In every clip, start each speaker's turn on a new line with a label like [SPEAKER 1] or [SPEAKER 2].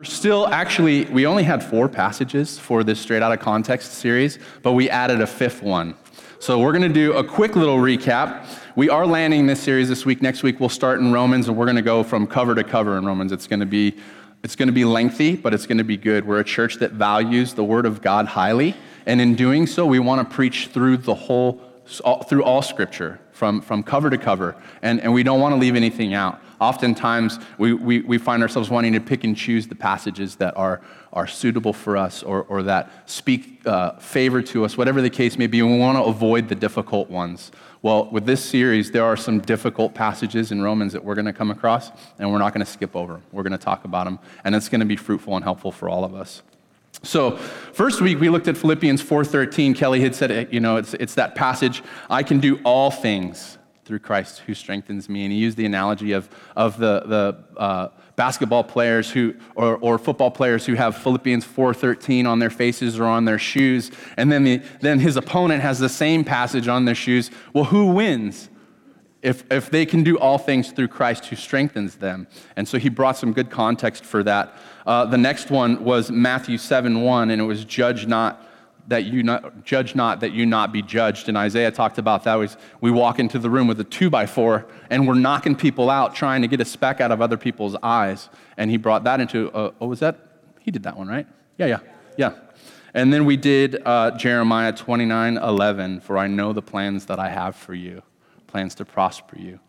[SPEAKER 1] We're still actually, we only had four passages for this straight out of context series, but we added a fifth one. So we're going to do a quick little recap. We are landing this series this week. Next week we'll start in Romans, and we're going to go from cover to cover in Romans. It's going to be it's going to be lengthy, but it's going to be good. We're a church that values the Word of God highly, and in doing so, we want to preach through the whole, through all Scripture, from, from cover to cover, and, and we don't want to leave anything out. Oftentimes, we, we, we find ourselves wanting to pick and choose the passages that are, are suitable for us or, or that speak uh, favor to us, whatever the case may be. We want to avoid the difficult ones. Well, with this series, there are some difficult passages in Romans that we're going to come across, and we're not going to skip over. We're going to talk about them, and it's going to be fruitful and helpful for all of us. So, first week we looked at Philippians 4:13. Kelly had said, you know, it's, it's that passage, I can do all things through Christ who strengthens me. And he used the analogy of, of the, the uh, basketball players who, or, or football players who have Philippians 4.13 on their faces or on their shoes. And then, the, then his opponent has the same passage on their shoes. Well, who wins? If, if they can do all things through Christ who strengthens them. And so he brought some good context for that. Uh, the next one was Matthew 7 1, and it was judge not that you not, judge not that you not be judged. And Isaiah talked about that. Was we walk into the room with a two by four and we're knocking people out, trying to get a speck out of other people's eyes. And he brought that into, uh, oh, was that? He did that one, right? Yeah, yeah, yeah. And then we did uh, Jeremiah 29 11, for I know the plans that I have for you, plans to prosper you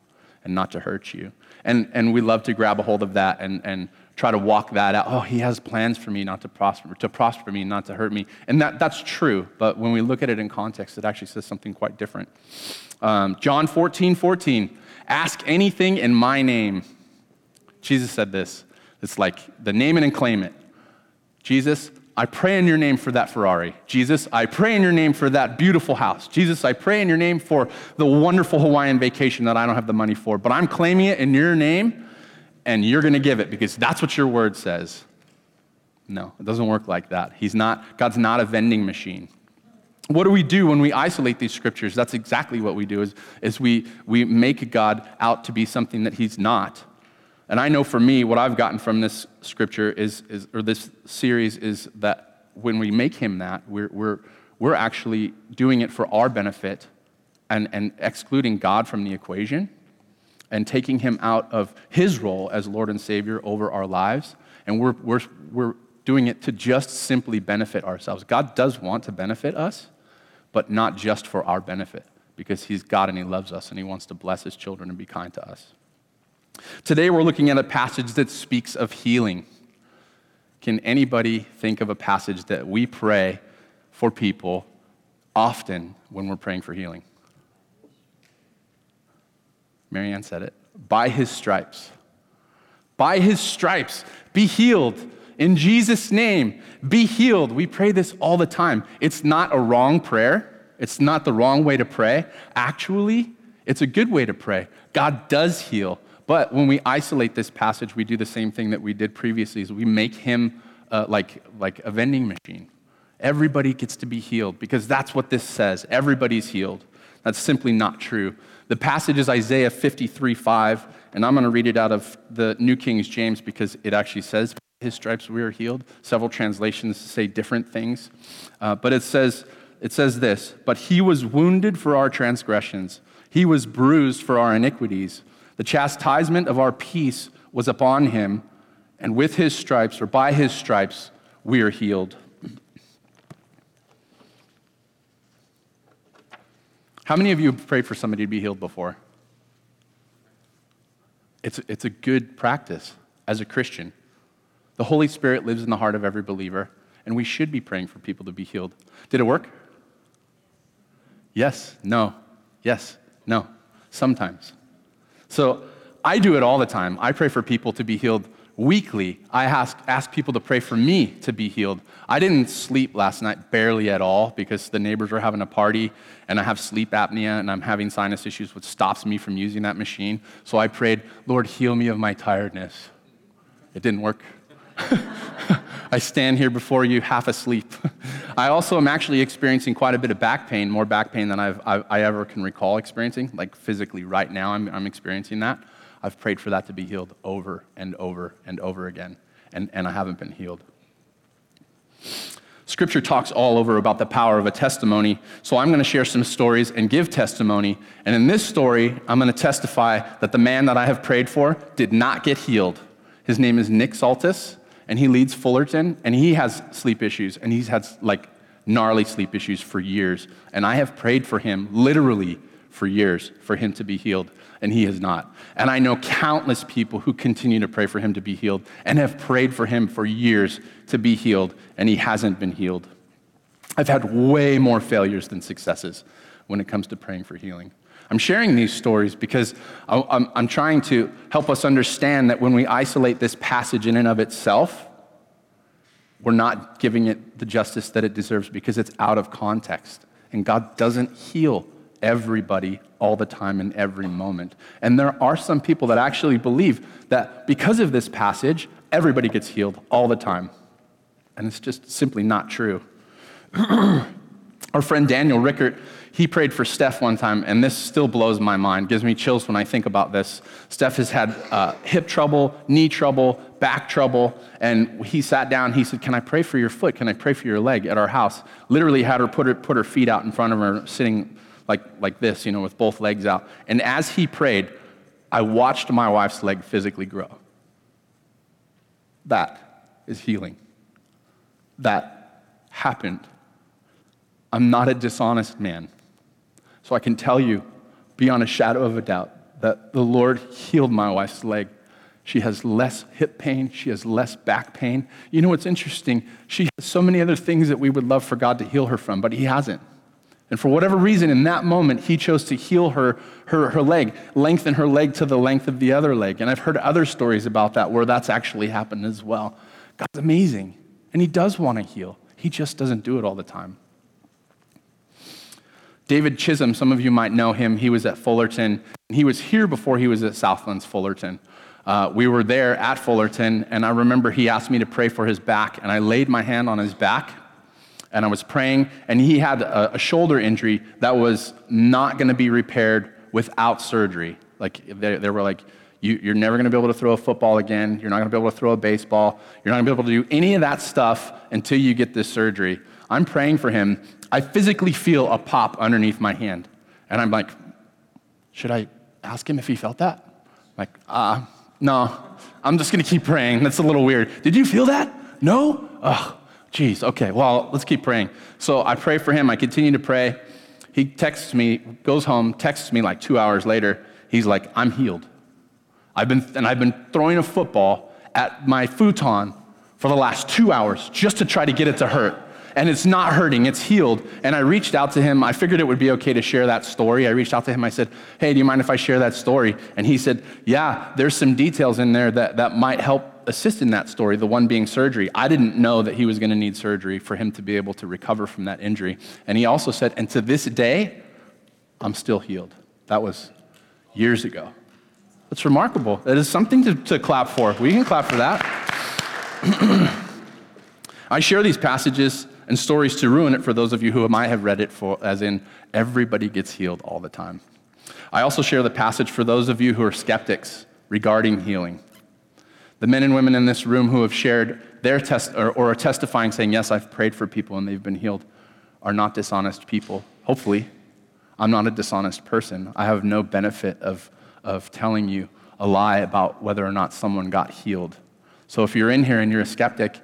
[SPEAKER 1] and not to hurt you. And, and we love to grab a hold of that and, and try to walk that out. Oh, he has plans for me not to prosper, to prosper me, not to hurt me. And that, that's true, but when we look at it in context, it actually says something quite different. Um, John 14, 14, ask anything in my name. Jesus said this. It's like the name it and claim it. Jesus, I pray in your name for that Ferrari. Jesus, I pray in your name for that beautiful house. Jesus, I pray in your name for the wonderful Hawaiian vacation that I don't have the money for, but I'm claiming it in your name and you're going to give it because that's what your word says. No, it doesn't work like that. He's not, God's not a vending machine. What do we do when we isolate these scriptures? That's exactly what we do is, is we, we make God out to be something that he's not. And I know for me, what I've gotten from this scripture is, is or this series is that when we make him that, we're, we're, we're actually doing it for our benefit and, and excluding God from the equation and taking him out of his role as Lord and Savior over our lives. And we're, we're, we're doing it to just simply benefit ourselves. God does want to benefit us, but not just for our benefit, because he's God and he loves us and he wants to bless his children and be kind to us. Today we're looking at a passage that speaks of healing. Can anybody think of a passage that we pray for people often when we're praying for healing? Marianne said it. By his stripes. By his stripes, be healed. In Jesus' name, be healed. We pray this all the time. It's not a wrong prayer. It's not the wrong way to pray. Actually, it's a good way to pray. God does heal. But when we isolate this passage, we do the same thing that we did previously, is we make him uh, like, like a vending machine. Everybody gets to be healed because that's what this says. Everybody's healed. That's simply not true. The passage is Isaiah 53 5, and I'm going to read it out of the New King James because it actually says, His stripes we are healed. Several translations say different things. Uh, but it says, it says this But he was wounded for our transgressions, he was bruised for our iniquities. The chastisement of our peace was upon him, and with his stripes, or by his stripes, we are healed. How many of you have prayed for somebody to be healed before? It's, it's a good practice as a Christian. The Holy Spirit lives in the heart of every believer, and we should be praying for people to be healed. Did it work? Yes, no, yes, no, sometimes. So I do it all the time. I pray for people to be healed weekly, I ask, ask people to pray for me to be healed. I didn't sleep last night barely at all because the neighbors were having a party and I have sleep apnea and I'm having sinus issues, which stops me from using that machine. So I prayed, Lord, heal me of my tiredness. It didn't work. I stand here before you half asleep. I also am actually experiencing quite a bit of back pain, more back pain than I've, I, I ever can recall experiencing. Like physically, right now, I'm, I'm experiencing that. I've prayed for that to be healed over and over and over again. and, and I haven't been healed. Scripture talks all over about the power of a testimony, so I'm going to share some stories and give testimony. And in this story, I'm going to testify that the man that I have prayed for did not get healed. His name is Nick Saltis, and he leads Fullerton, and he has sleep issues, and he's had like gnarly sleep issues for years. And I have prayed for him literally for years for him to be healed, and he has not. And I know countless people who continue to pray for him to be healed and have prayed for him for years to be healed, and he hasn't been healed. I've had way more failures than successes when it comes to praying for healing. I'm sharing these stories because I'm, trying to help us understand that when we isolate this passage in and of itself, we're not giving it the justice that it deserves because it's out of context. And God doesn't heal everybody all the time in every moment. And there are some people that actually believe that because of this passage, everybody gets healed all the time. And it's just simply not true. Our friend Daniel Rickert, he prayed for Steph one time, and this still blows my mind, gives me chills when I think about this. Steph has had uh, hip trouble, knee trouble, back trouble, and he sat down. He said, Can I pray for your foot? Can I pray for your leg at our house? Literally had her put her, put her feet out in front of her, sitting like, like this, you know, with both legs out. And as he prayed, I watched my wife's leg physically grow. That is healing. That happened. I'm not a dishonest man. So I can tell you, beyond a shadow of a doubt, that the Lord healed my wife's leg. She has less hip pain. She has less back pain. You know what's interesting? She has so many other things that we would love for God to heal her from, but He hasn't. And for whatever reason, in that moment, he chose to heal her, her, her leg, lengthen her leg to the length of the other leg. And I've heard other stories about that where that's actually happened as well. God's amazing. And he does want to heal, he just doesn't do it all the time. David Chisholm, some of you might know him. He was at Fullerton. He was here before he was at Southlands Fullerton. Uh, we were there at Fullerton, and I remember he asked me to pray for his back, and I laid my hand on his back and I was praying, and he had a, a shoulder injury that was not going to be repaired without surgery. Like, they, they were like, you, are never going to be able to throw a football again. You're not going to be able to throw a baseball. You're not going to be able to do any of that stuff until you get this surgery. I'm praying for him. I physically feel a pop underneath my hand. And I'm like, should I ask him if he felt that? I'm like, ah, uh, no. I'm just going to keep praying. That's a little weird. Did you feel that? No? Ugh. Jeez, okay, well, let's keep praying. So I pray for him. I continue to pray. He texts me, goes home, texts me like two hours later. He's like, I'm healed. I've been, and I've been throwing a football at my futon for the last two hours just to try to get it to hurt. And it's not hurting, it's healed. And I reached out to him. I figured it would be okay to share that story. I reached out to him. I said, Hey, do you mind if I share that story? And he said, Yeah, there's some details in there that, that might help assist in that story, the one being surgery. I didn't know that he was going to need surgery for him to be able to recover from that injury. And he also said, and to this day, I'm still healed. That was years ago. That's remarkable. That is something to, to clap for. We can clap for that. I share these passages and stories to ruin it for those of you who might have read it for, as in, everybody gets healed all the time. I also share the passage for those of you who are skeptics regarding healing. The men and women in this room who have shared their test or, or are testifying saying, Yes, I've prayed for people and they've been healed, are not dishonest people. Hopefully, I'm not a dishonest person. I have no benefit of, of telling you a lie about whether or not someone got healed. So if you're in here and you're a skeptic,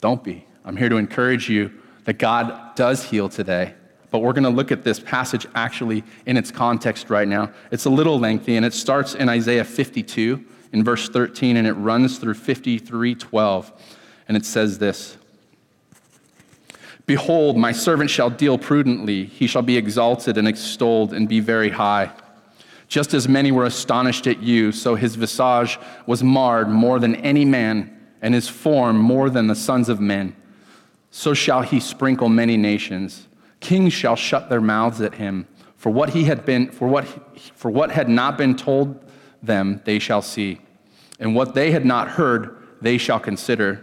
[SPEAKER 1] don't be. I'm here to encourage you that God does heal today. But we're going to look at this passage actually in its context right now. It's a little lengthy, and it starts in Isaiah 52 in verse 13, and it runs through 53:12. And it says this Behold, my servant shall deal prudently, he shall be exalted and extolled and be very high. Just as many were astonished at you, so his visage was marred more than any man, and his form more than the sons of men. So shall he sprinkle many nations. Kings shall shut their mouths at him. For what he had been, for what, for what had not been told them they shall see, and what they had not heard they shall consider.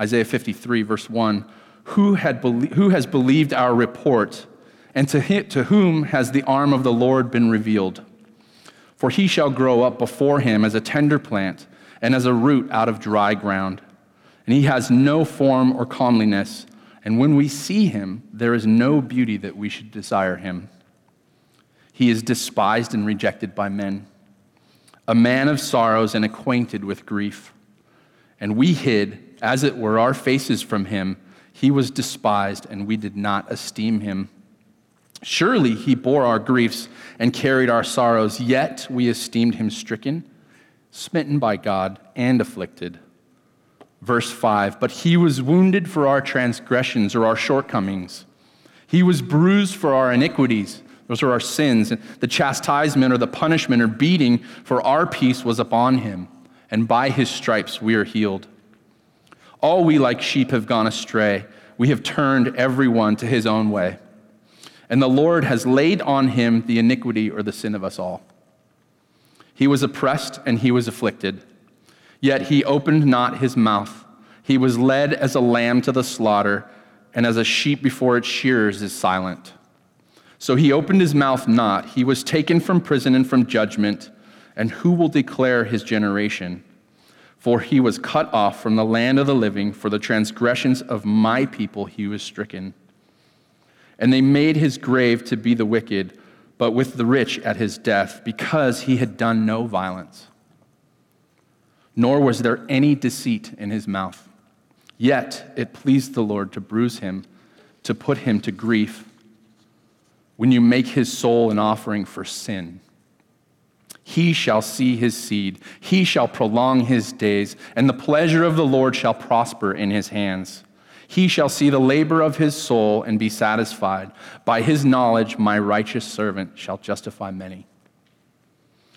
[SPEAKER 1] Isaiah 53, verse 1 Who, had who has believed our report, and to, him, to whom has the arm of the Lord been revealed? For he shall grow up before him as a tender plant, and as a root out of dry ground. And he has no form or comeliness, and when we see him, there is no beauty that we should desire him. He is despised and rejected by men, a man of sorrows and acquainted with grief. And we hid, as it were, our faces from him. He was despised, and we did not esteem him. Surely he bore our griefs and carried our sorrows, yet we esteemed him stricken, smitten by God, and afflicted. Verse 5 But he was wounded for our transgressions or our shortcomings, he was bruised for our iniquities. Those are our sins. The chastisement or the punishment or beating for our peace was upon him, and by his stripes we are healed. All we like sheep have gone astray. We have turned everyone to his own way and the Lord has laid on him the iniquity or the sin of us all. He was oppressed and he was afflicted, yet he opened not his mouth. He was led as a lamb to the slaughter, and as a sheep before its shearers is silent. So he opened his mouth not. He was taken from prison and from judgment, and who will declare his generation? For he was cut off from the land of the living, for the transgressions of my people he was stricken. And they made his grave to be the wicked, but with the rich at his death, because he had done no violence. Nor was there any deceit in his mouth. Yet it pleased the Lord to bruise him, to put him to grief. When you make his soul an offering for sin, he shall see his seed, he shall prolong his days, and the pleasure of the Lord shall prosper in his hands. He shall see the labor of his soul and be satisfied. By his knowledge, my righteous servant shall justify many,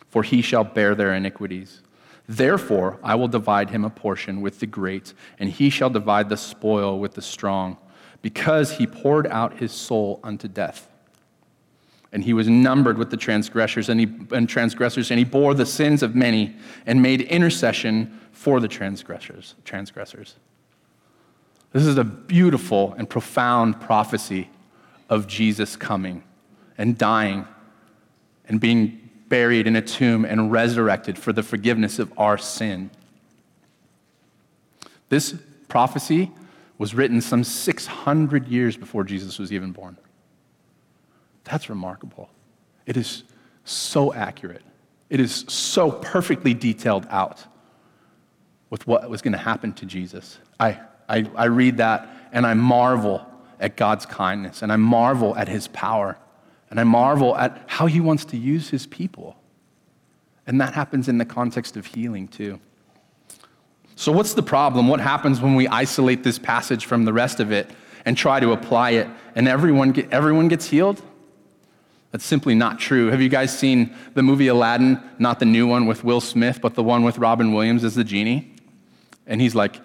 [SPEAKER 1] for he shall bear their iniquities. Therefore, I will divide him a portion with the great, and he shall divide the spoil with the strong, because he poured out his soul unto death. And he was numbered with the transgressors and, he, and transgressors, and he bore the sins of many, and made intercession for the transgressors. Transgressors. This is a beautiful and profound prophecy of Jesus coming and dying and being buried in a tomb and resurrected for the forgiveness of our sin. This prophecy was written some 600 years before Jesus was even born. That's remarkable. It is so accurate. It is so perfectly detailed out with what was going to happen to Jesus. I I, I read that and I marvel at God's kindness and I marvel at his power and I marvel at how he wants to use his people. And that happens in the context of healing too. So, what's the problem? What happens when we isolate this passage from the rest of it and try to apply it and everyone, get, everyone gets healed? That's simply not true. Have you guys seen the movie Aladdin? Not the new one with Will Smith, but the one with Robin Williams as the genie? And he's like,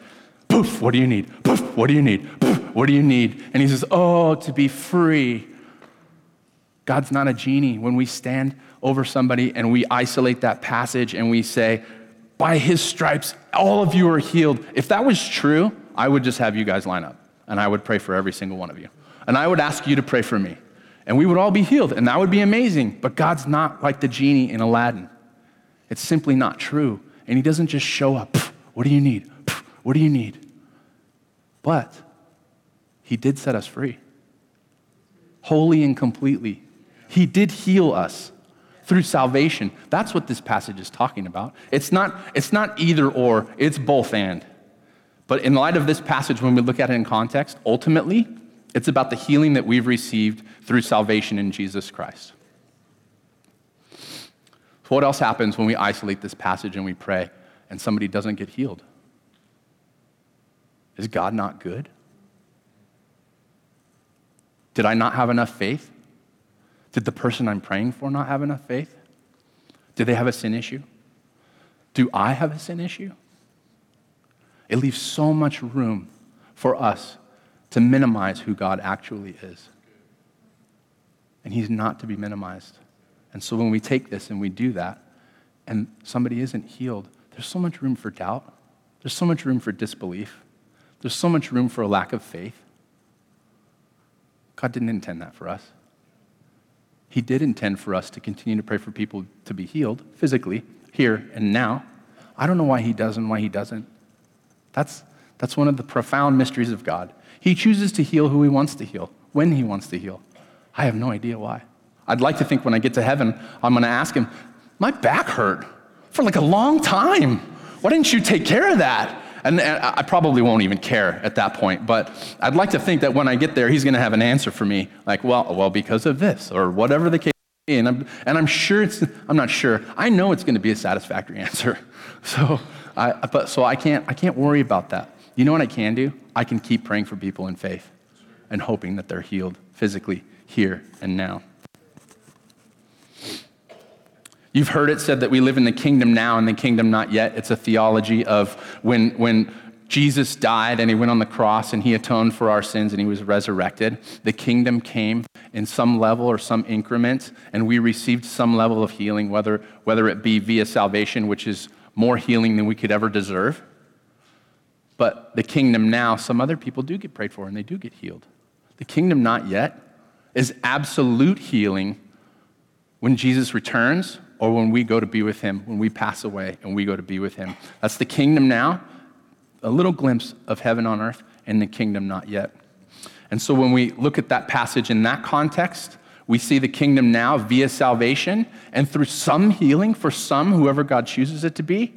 [SPEAKER 1] Poof, what do you need? Poof, what do you need? Poof, what do you need? And he says, Oh, to be free. God's not a genie. When we stand over somebody and we isolate that passage and we say, By his stripes, all of you are healed. If that was true, I would just have you guys line up and I would pray for every single one of you. And I would ask you to pray for me. And we would all be healed. And that would be amazing. But God's not like the genie in Aladdin. It's simply not true. And he doesn't just show up. What do you need? What do you need? But he did set us free, wholly and completely. He did heal us through salvation. That's what this passage is talking about. It's not, it's not either or, it's both and. But in light of this passage, when we look at it in context, ultimately, it's about the healing that we've received through salvation in Jesus Christ. So, what else happens when we isolate this passage and we pray and somebody doesn't get healed? Is God not good? Did I not have enough faith? Did the person I'm praying for not have enough faith? Do they have a sin issue? Do I have a sin issue? It leaves so much room for us to minimize who God actually is. And He's not to be minimized. And so when we take this and we do that, and somebody isn't healed, there's so much room for doubt, there's so much room for disbelief. There's so much room for a lack of faith. God didn't intend that for us. He did intend for us to continue to pray for people to be healed physically, here and now, I don't know why he does and why he doesn't. That's, that's one of the profound mysteries of God. He chooses to heal who he wants to heal, when he wants to heal. I have no idea why. I'd like to think when I get to heaven, I'm going to ask him, My back hurt for like a long time. Why didn't you take care of that? And, I probably won't even care at that point, but I'd like to think that when I get there, he's going to have an answer for me, like, well, well, because of this, or whatever the case may be. And I'm, and I'm sure it's, I'm not sure, I know it's going to be a satisfactory answer. So I, but, so I can't, I can't worry about that. You know what I can do? I can keep praying for people in faith and hoping that they're healed physically here and now. You've heard it said that we live in the kingdom now and the kingdom not yet. It's a theology of when, when Jesus died and he went on the cross and he atoned for our sins and he was resurrected. The kingdom came in some level or some increment, and we received some level of healing, whether, whether it be via salvation, which is more healing than we could ever deserve. But the kingdom now, some other people do get prayed for and they do get healed. The kingdom not yet is absolute healing when Jesus returns or when we go to be with him, when we pass away and we go to be with him. That's the kingdom now, a little glimpse of heaven on earth, and the kingdom not yet. And so when we look at that passage in that context, we see the kingdom now via salvation and through some healing for some, whoever God chooses it to be.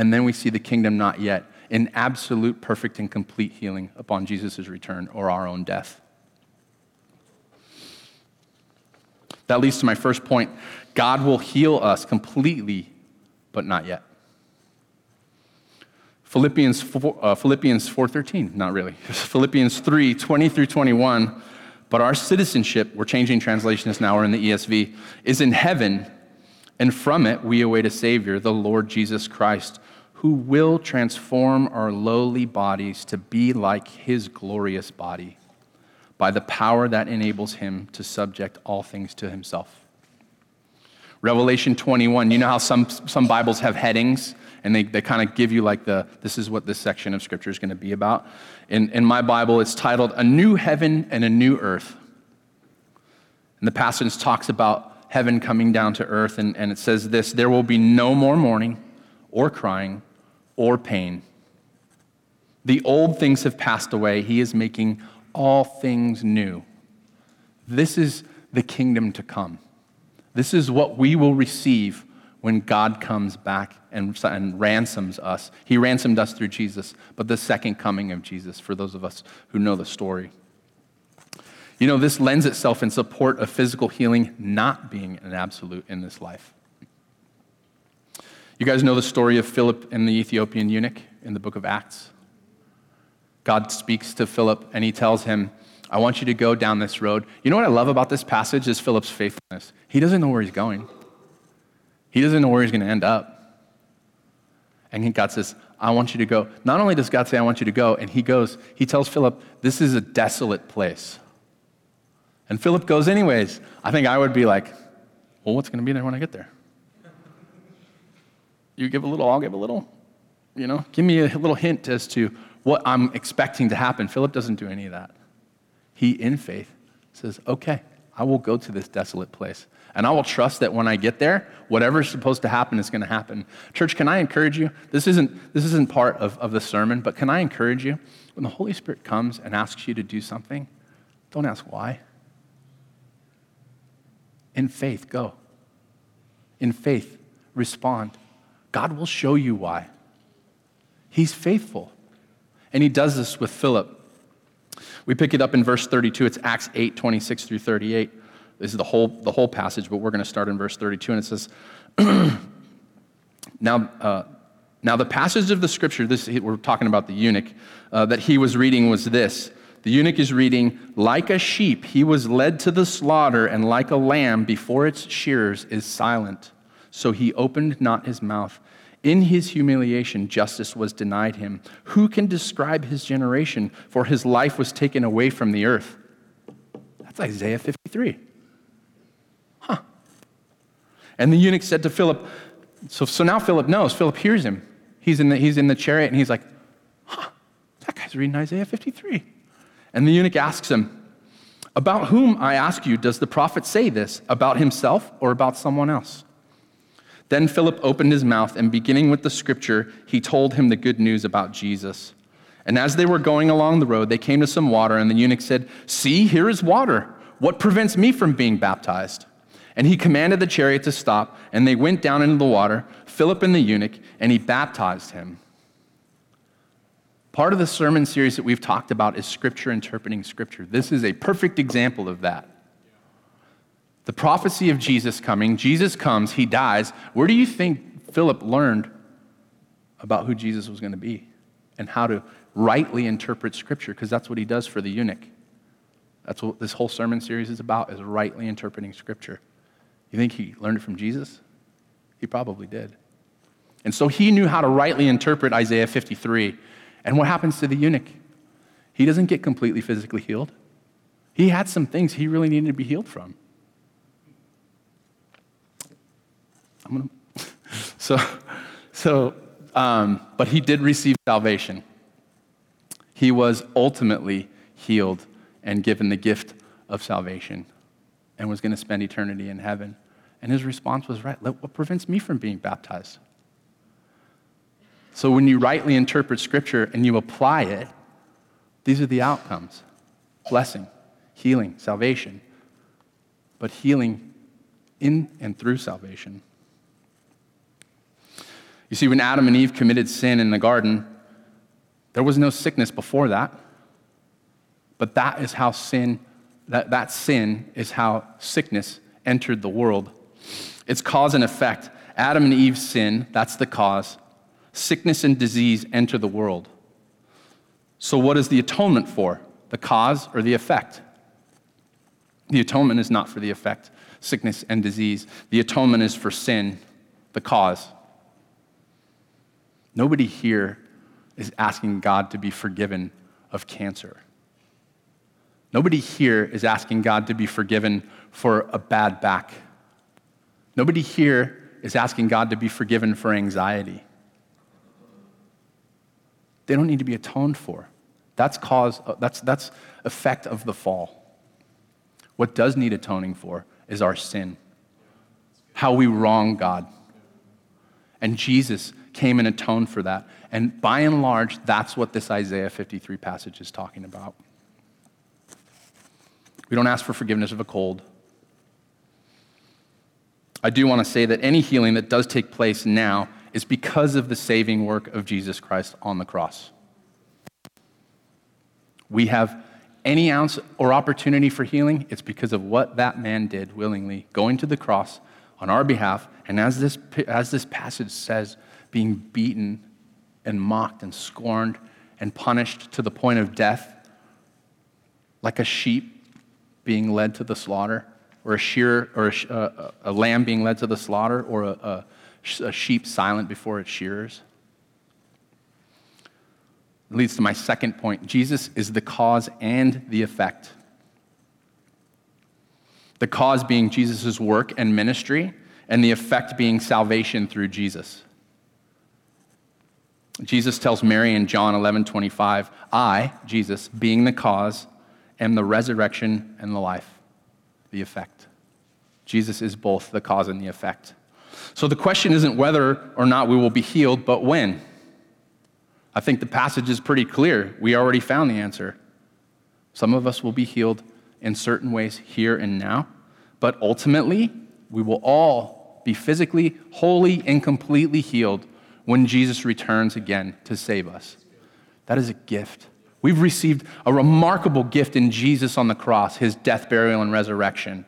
[SPEAKER 1] And then we see the kingdom not yet in absolute, perfect, and complete healing upon Jesus' return or our own death. That leads to my first point God will heal us completely, but not yet. Philippians 4, uh, Philippians 4.13, not really. Philippians 3, 20 through 21. But our citizenship, we're changing translations now, we're in the ESV, is in heaven, and from it we await a Savior, the Lord Jesus Christ, who will transform our lowly bodies to be like his glorious body by the power that enables him to subject all things to himself. Revelation 21, you know how some, some Bibles have headings and they, they kind of give you like the, this is what this section of scripture is going to be about. In, in my Bible, it's titled A New Heaven and a New Earth. And the passage talks about heaven coming down to earth, and, and it says this There will be no more mourning, or crying, or pain. The old things have passed away. He is making all things new. This is the kingdom to come. This is what we will receive when God comes back and, and, ransoms us. He ransomed us through Jesus, but the second coming of Jesus, for those of us who know the story. You know, this lends itself in support of physical healing not being an absolute in this life. You guys know the story of Philip and the Ethiopian eunuch in the book of Acts? God speaks to Philip and he tells him, I want you to go down this road. You know what I love about this passage is Philip's faithfulness. He doesn't know where he's going. He doesn't know where he's going to end up. And God says, I want you to go. Not only does God say, I want you to go, and he goes, he tells Philip, this is a desolate place. And Philip goes anyways. I think I would be like, well, what's going to be there when I get there? You give a little, I'll give a little. You know, give me a little hint as to what I'm expecting to happen. Philip doesn't do any of that. He, in faith, says, Okay, I will go to this desolate place. And I will trust that when I get there, whatever's supposed to happen is going to happen. Church, can I encourage you? This isn't, this isn't part of, of the sermon, but can I encourage you? When the Holy Spirit comes and asks you to do something, don't ask why. In faith, go. In faith, respond. God will show you why. He's faithful. And he does this with Philip. We pick it up in verse 32. It's Acts 8, 26 through 38. This is the whole, the whole passage, but we're going to start in verse 32. And it says, now, uh, now, the passage of the scripture, this, we're talking about the eunuch, uh, that he was reading was this. The eunuch is reading, like a sheep, he was led to the slaughter, and like a lamb before its shearers is silent. So he opened not his mouth. In his humiliation, justice was denied him. Who can describe his generation? For his life was taken away from the earth. That's Isaiah 53. Huh. And the eunuch said to Philip, so, so now Philip knows. Philip hears him. He's in, the, he's in the chariot and he's like, huh, that guy's reading Isaiah 53. And the eunuch asks him, About whom, I ask you, does the prophet say this? About himself or about someone else? Then Philip opened his mouth, and beginning with the scripture, he told him the good news about Jesus. And as they were going along the road, they came to some water, and the eunuch said, See, here is water. What prevents me from being baptized? And he commanded the chariot to stop, and they went down into the water, Philip and the eunuch, and he baptized him. Part of the sermon series that we've talked about is scripture interpreting scripture. This is a perfect example of that. The prophecy of Jesus coming, Jesus comes, he dies. Where do you think Philip learned about who Jesus was going to be and how to rightly interpret scripture? Because that's what he does for the eunuch. That's what this whole sermon series is about, is rightly interpreting scripture. You think he learned it from Jesus? He probably did. And so he knew how to rightly interpret Isaiah 53. And what happens to the eunuch? He doesn't get completely physically healed. He had some things he really needed to be healed from. I'm gonna. so, so, um, but he did receive salvation. He was ultimately healed and given the gift of salvation and was going to spend eternity in heaven. And his response was right. What prevents me from being baptized? So when you rightly interpret Scripture and you apply it, these are the outcomes blessing, healing, salvation, but healing in and through salvation. You see, when Adam and Eve committed sin in the garden, there was no sickness before that. But that is how sin, that, that sin is how sickness entered the world. It's cause and effect. Adam and Eve's sin, that's the cause. Sickness and disease enter the world. So, what is the atonement for? The cause or the effect? The atonement is not for the effect, sickness and disease. The atonement is for sin, the cause. Nobody here is asking God to be forgiven of cancer. Nobody here is asking God to be forgiven for a bad back. Nobody here is asking God to be forgiven for anxiety. They don't need to be atoned for. That's cause that's that's effect of the fall. What does need atoning for is our sin. How we wrong God. And Jesus came and atoned for that. And by and large, that's what this Isaiah 53 passage is talking about. We don't ask for forgiveness of a cold. I do want to say that any healing that does take place now is because of the saving work of Jesus Christ on the cross. We have any ounce or opportunity for healing, it's because of what that man did willingly, going to the cross on our behalf. And as this, as this passage says, being beaten and mocked and scorned and punished to the point of death, like a sheep being led to the slaughter, or a shear or a, a, uh, uh, a lamb being led to the slaughter, or a, a sheep silent before its shearers. It leads to my second point. Jesus is the cause and the effect. The cause being Jesus' work and ministry, and the effect being salvation through Jesus. Jesus tells Mary in John 11 25, I, Jesus, being the cause, am the resurrection and the life, the effect. Jesus is both the cause and the effect. So the question isn't whether or not we will be healed, but when. I think the passage is pretty clear. We already found the answer. Some of us will be healed in certain ways here and now, but ultimately, we will all be physically, wholly, and completely healed when Jesus returns again to save us. That is a gift. We've received a remarkable gift in Jesus on the cross, his death, burial, and resurrection.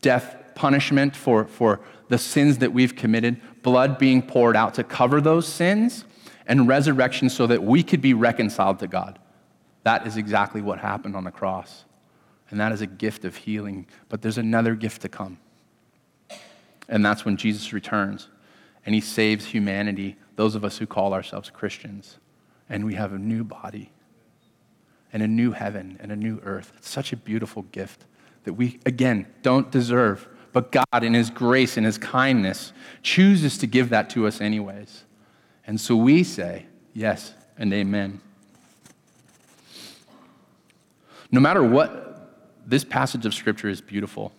[SPEAKER 1] Death, punishment for, for the sins that we've committed, blood being poured out to cover those sins, and resurrection so that we could be reconciled to God. That is exactly what happened on the cross. And that is a gift of healing. But there's another gift to come. And that's when Jesus returns and he saves humanity, those of us who call ourselves Christians. And we have a new body and a new heaven and a new earth. It's such a beautiful gift that we, again, don't deserve. But God, in His grace and His kindness, chooses to give that to us, anyways. And so we say, yes and amen. No matter what, this passage of Scripture is beautiful.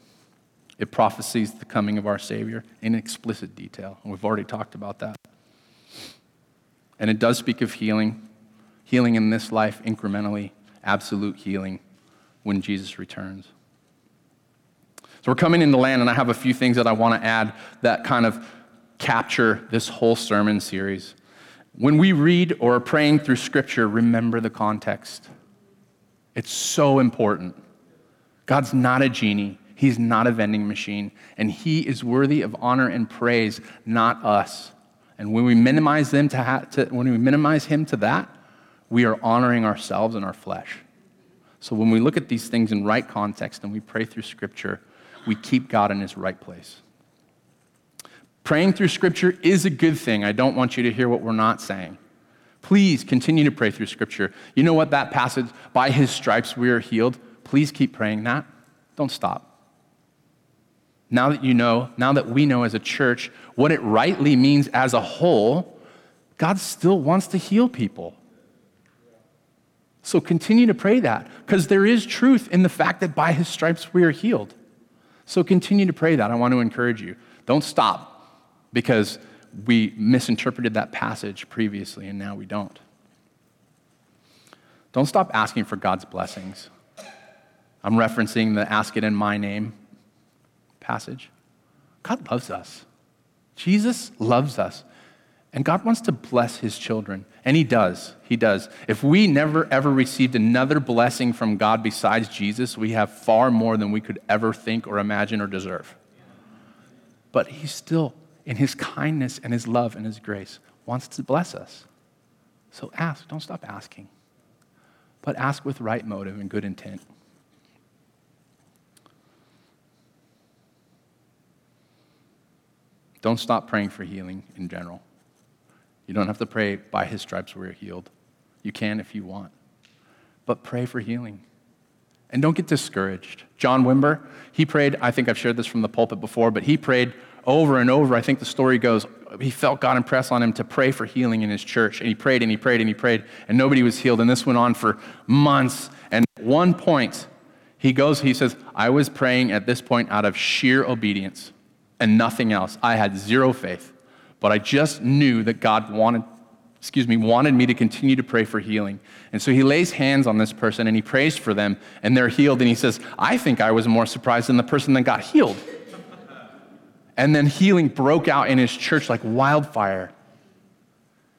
[SPEAKER 1] It prophesies the coming of our Savior in explicit detail. And we've already talked about that. And it does speak of healing, healing in this life incrementally, absolute healing when Jesus returns. So we're coming into land, and I have a few things that I want to add that kind of capture this whole sermon series. When we read or are praying through Scripture, remember the context. It's so important. God's not a genie, He's not a vending machine, and He is worthy of honor and praise, not us. And when we minimize, them to, ha- to when we minimize Him to that, we are honoring ourselves and our flesh. So when we look at these things in right context and we pray through Scripture, we keep God in his right place. Praying through Scripture is a good thing. I don't want you to hear what we're not saying. Please continue to pray through Scripture. You know what that passage, by his stripes we are healed, please keep praying that. Don't stop. Now that you know, now that we know as a church what it rightly means as a whole, God still wants to heal people. So continue to pray that because there is truth in the fact that by his stripes we are healed. So continue to pray that. I want to encourage you. Don't stop because we misinterpreted that passage previously and now we don't. Don't stop asking for God's blessings. I'm referencing the ask it in my name passage. God loves us. Jesus loves us. And God wants to bless his children. And he does. He does. If we never ever received another blessing from God besides Jesus, we have far more than we could ever think or imagine or deserve. But he still, in his kindness and his love and his grace, wants to bless us. So ask. Don't stop asking. But ask with right motive and good intent. Don't stop praying for healing in general. You don't have to pray, by his stripes we are healed. You can if you want. But pray for healing. And don't get discouraged. John Wimber, he prayed, I think I've shared this from the pulpit before, but he prayed over and over. I think the story goes, he felt God impress on him to pray for healing in his church. And he prayed and he prayed and he prayed, and nobody was healed. And this went on for months. And at one point, he goes, he says, I was praying at this point out of sheer obedience and nothing else. I had zero faith but I just knew that God wanted, excuse me, wanted me to continue to pray for healing. And so he lays hands on this person and he prays for them and they're healed. And he says, I think I was more surprised than the person that got healed. and then healing broke out in his church like wildfire.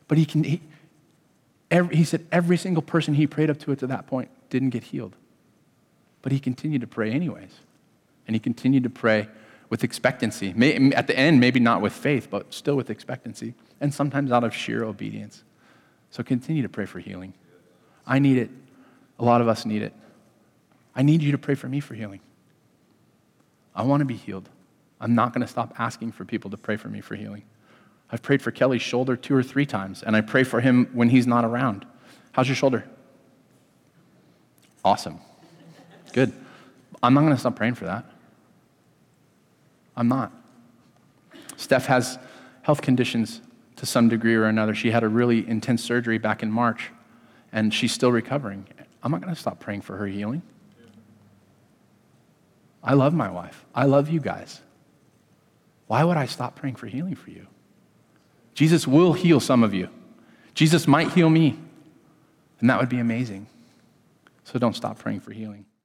[SPEAKER 1] But he can, he, every, he said every single person he prayed up to it to that point didn't get healed. But he continued to pray anyways. And he continued to pray with expectancy. At the end, maybe not with faith, but still with expectancy, and sometimes out of sheer obedience. So continue to pray for healing. I need it. A lot of us need it. I need you to pray for me for healing. I want to be healed. I'm not going to stop asking for people to pray for me for healing. I've prayed for Kelly's shoulder two or three times, and I pray for him when he's not around. How's your shoulder? Awesome. Good. I'm not going to stop praying for that. I'm not. Steph has health conditions to some degree or another. She had a really intense surgery back in March, and she's still recovering. I'm not going to stop praying for her healing. I love my wife. I love you guys. Why would I stop praying for healing for you? Jesus will heal some of you. Jesus might heal me, and that would be amazing. So don't stop praying for healing.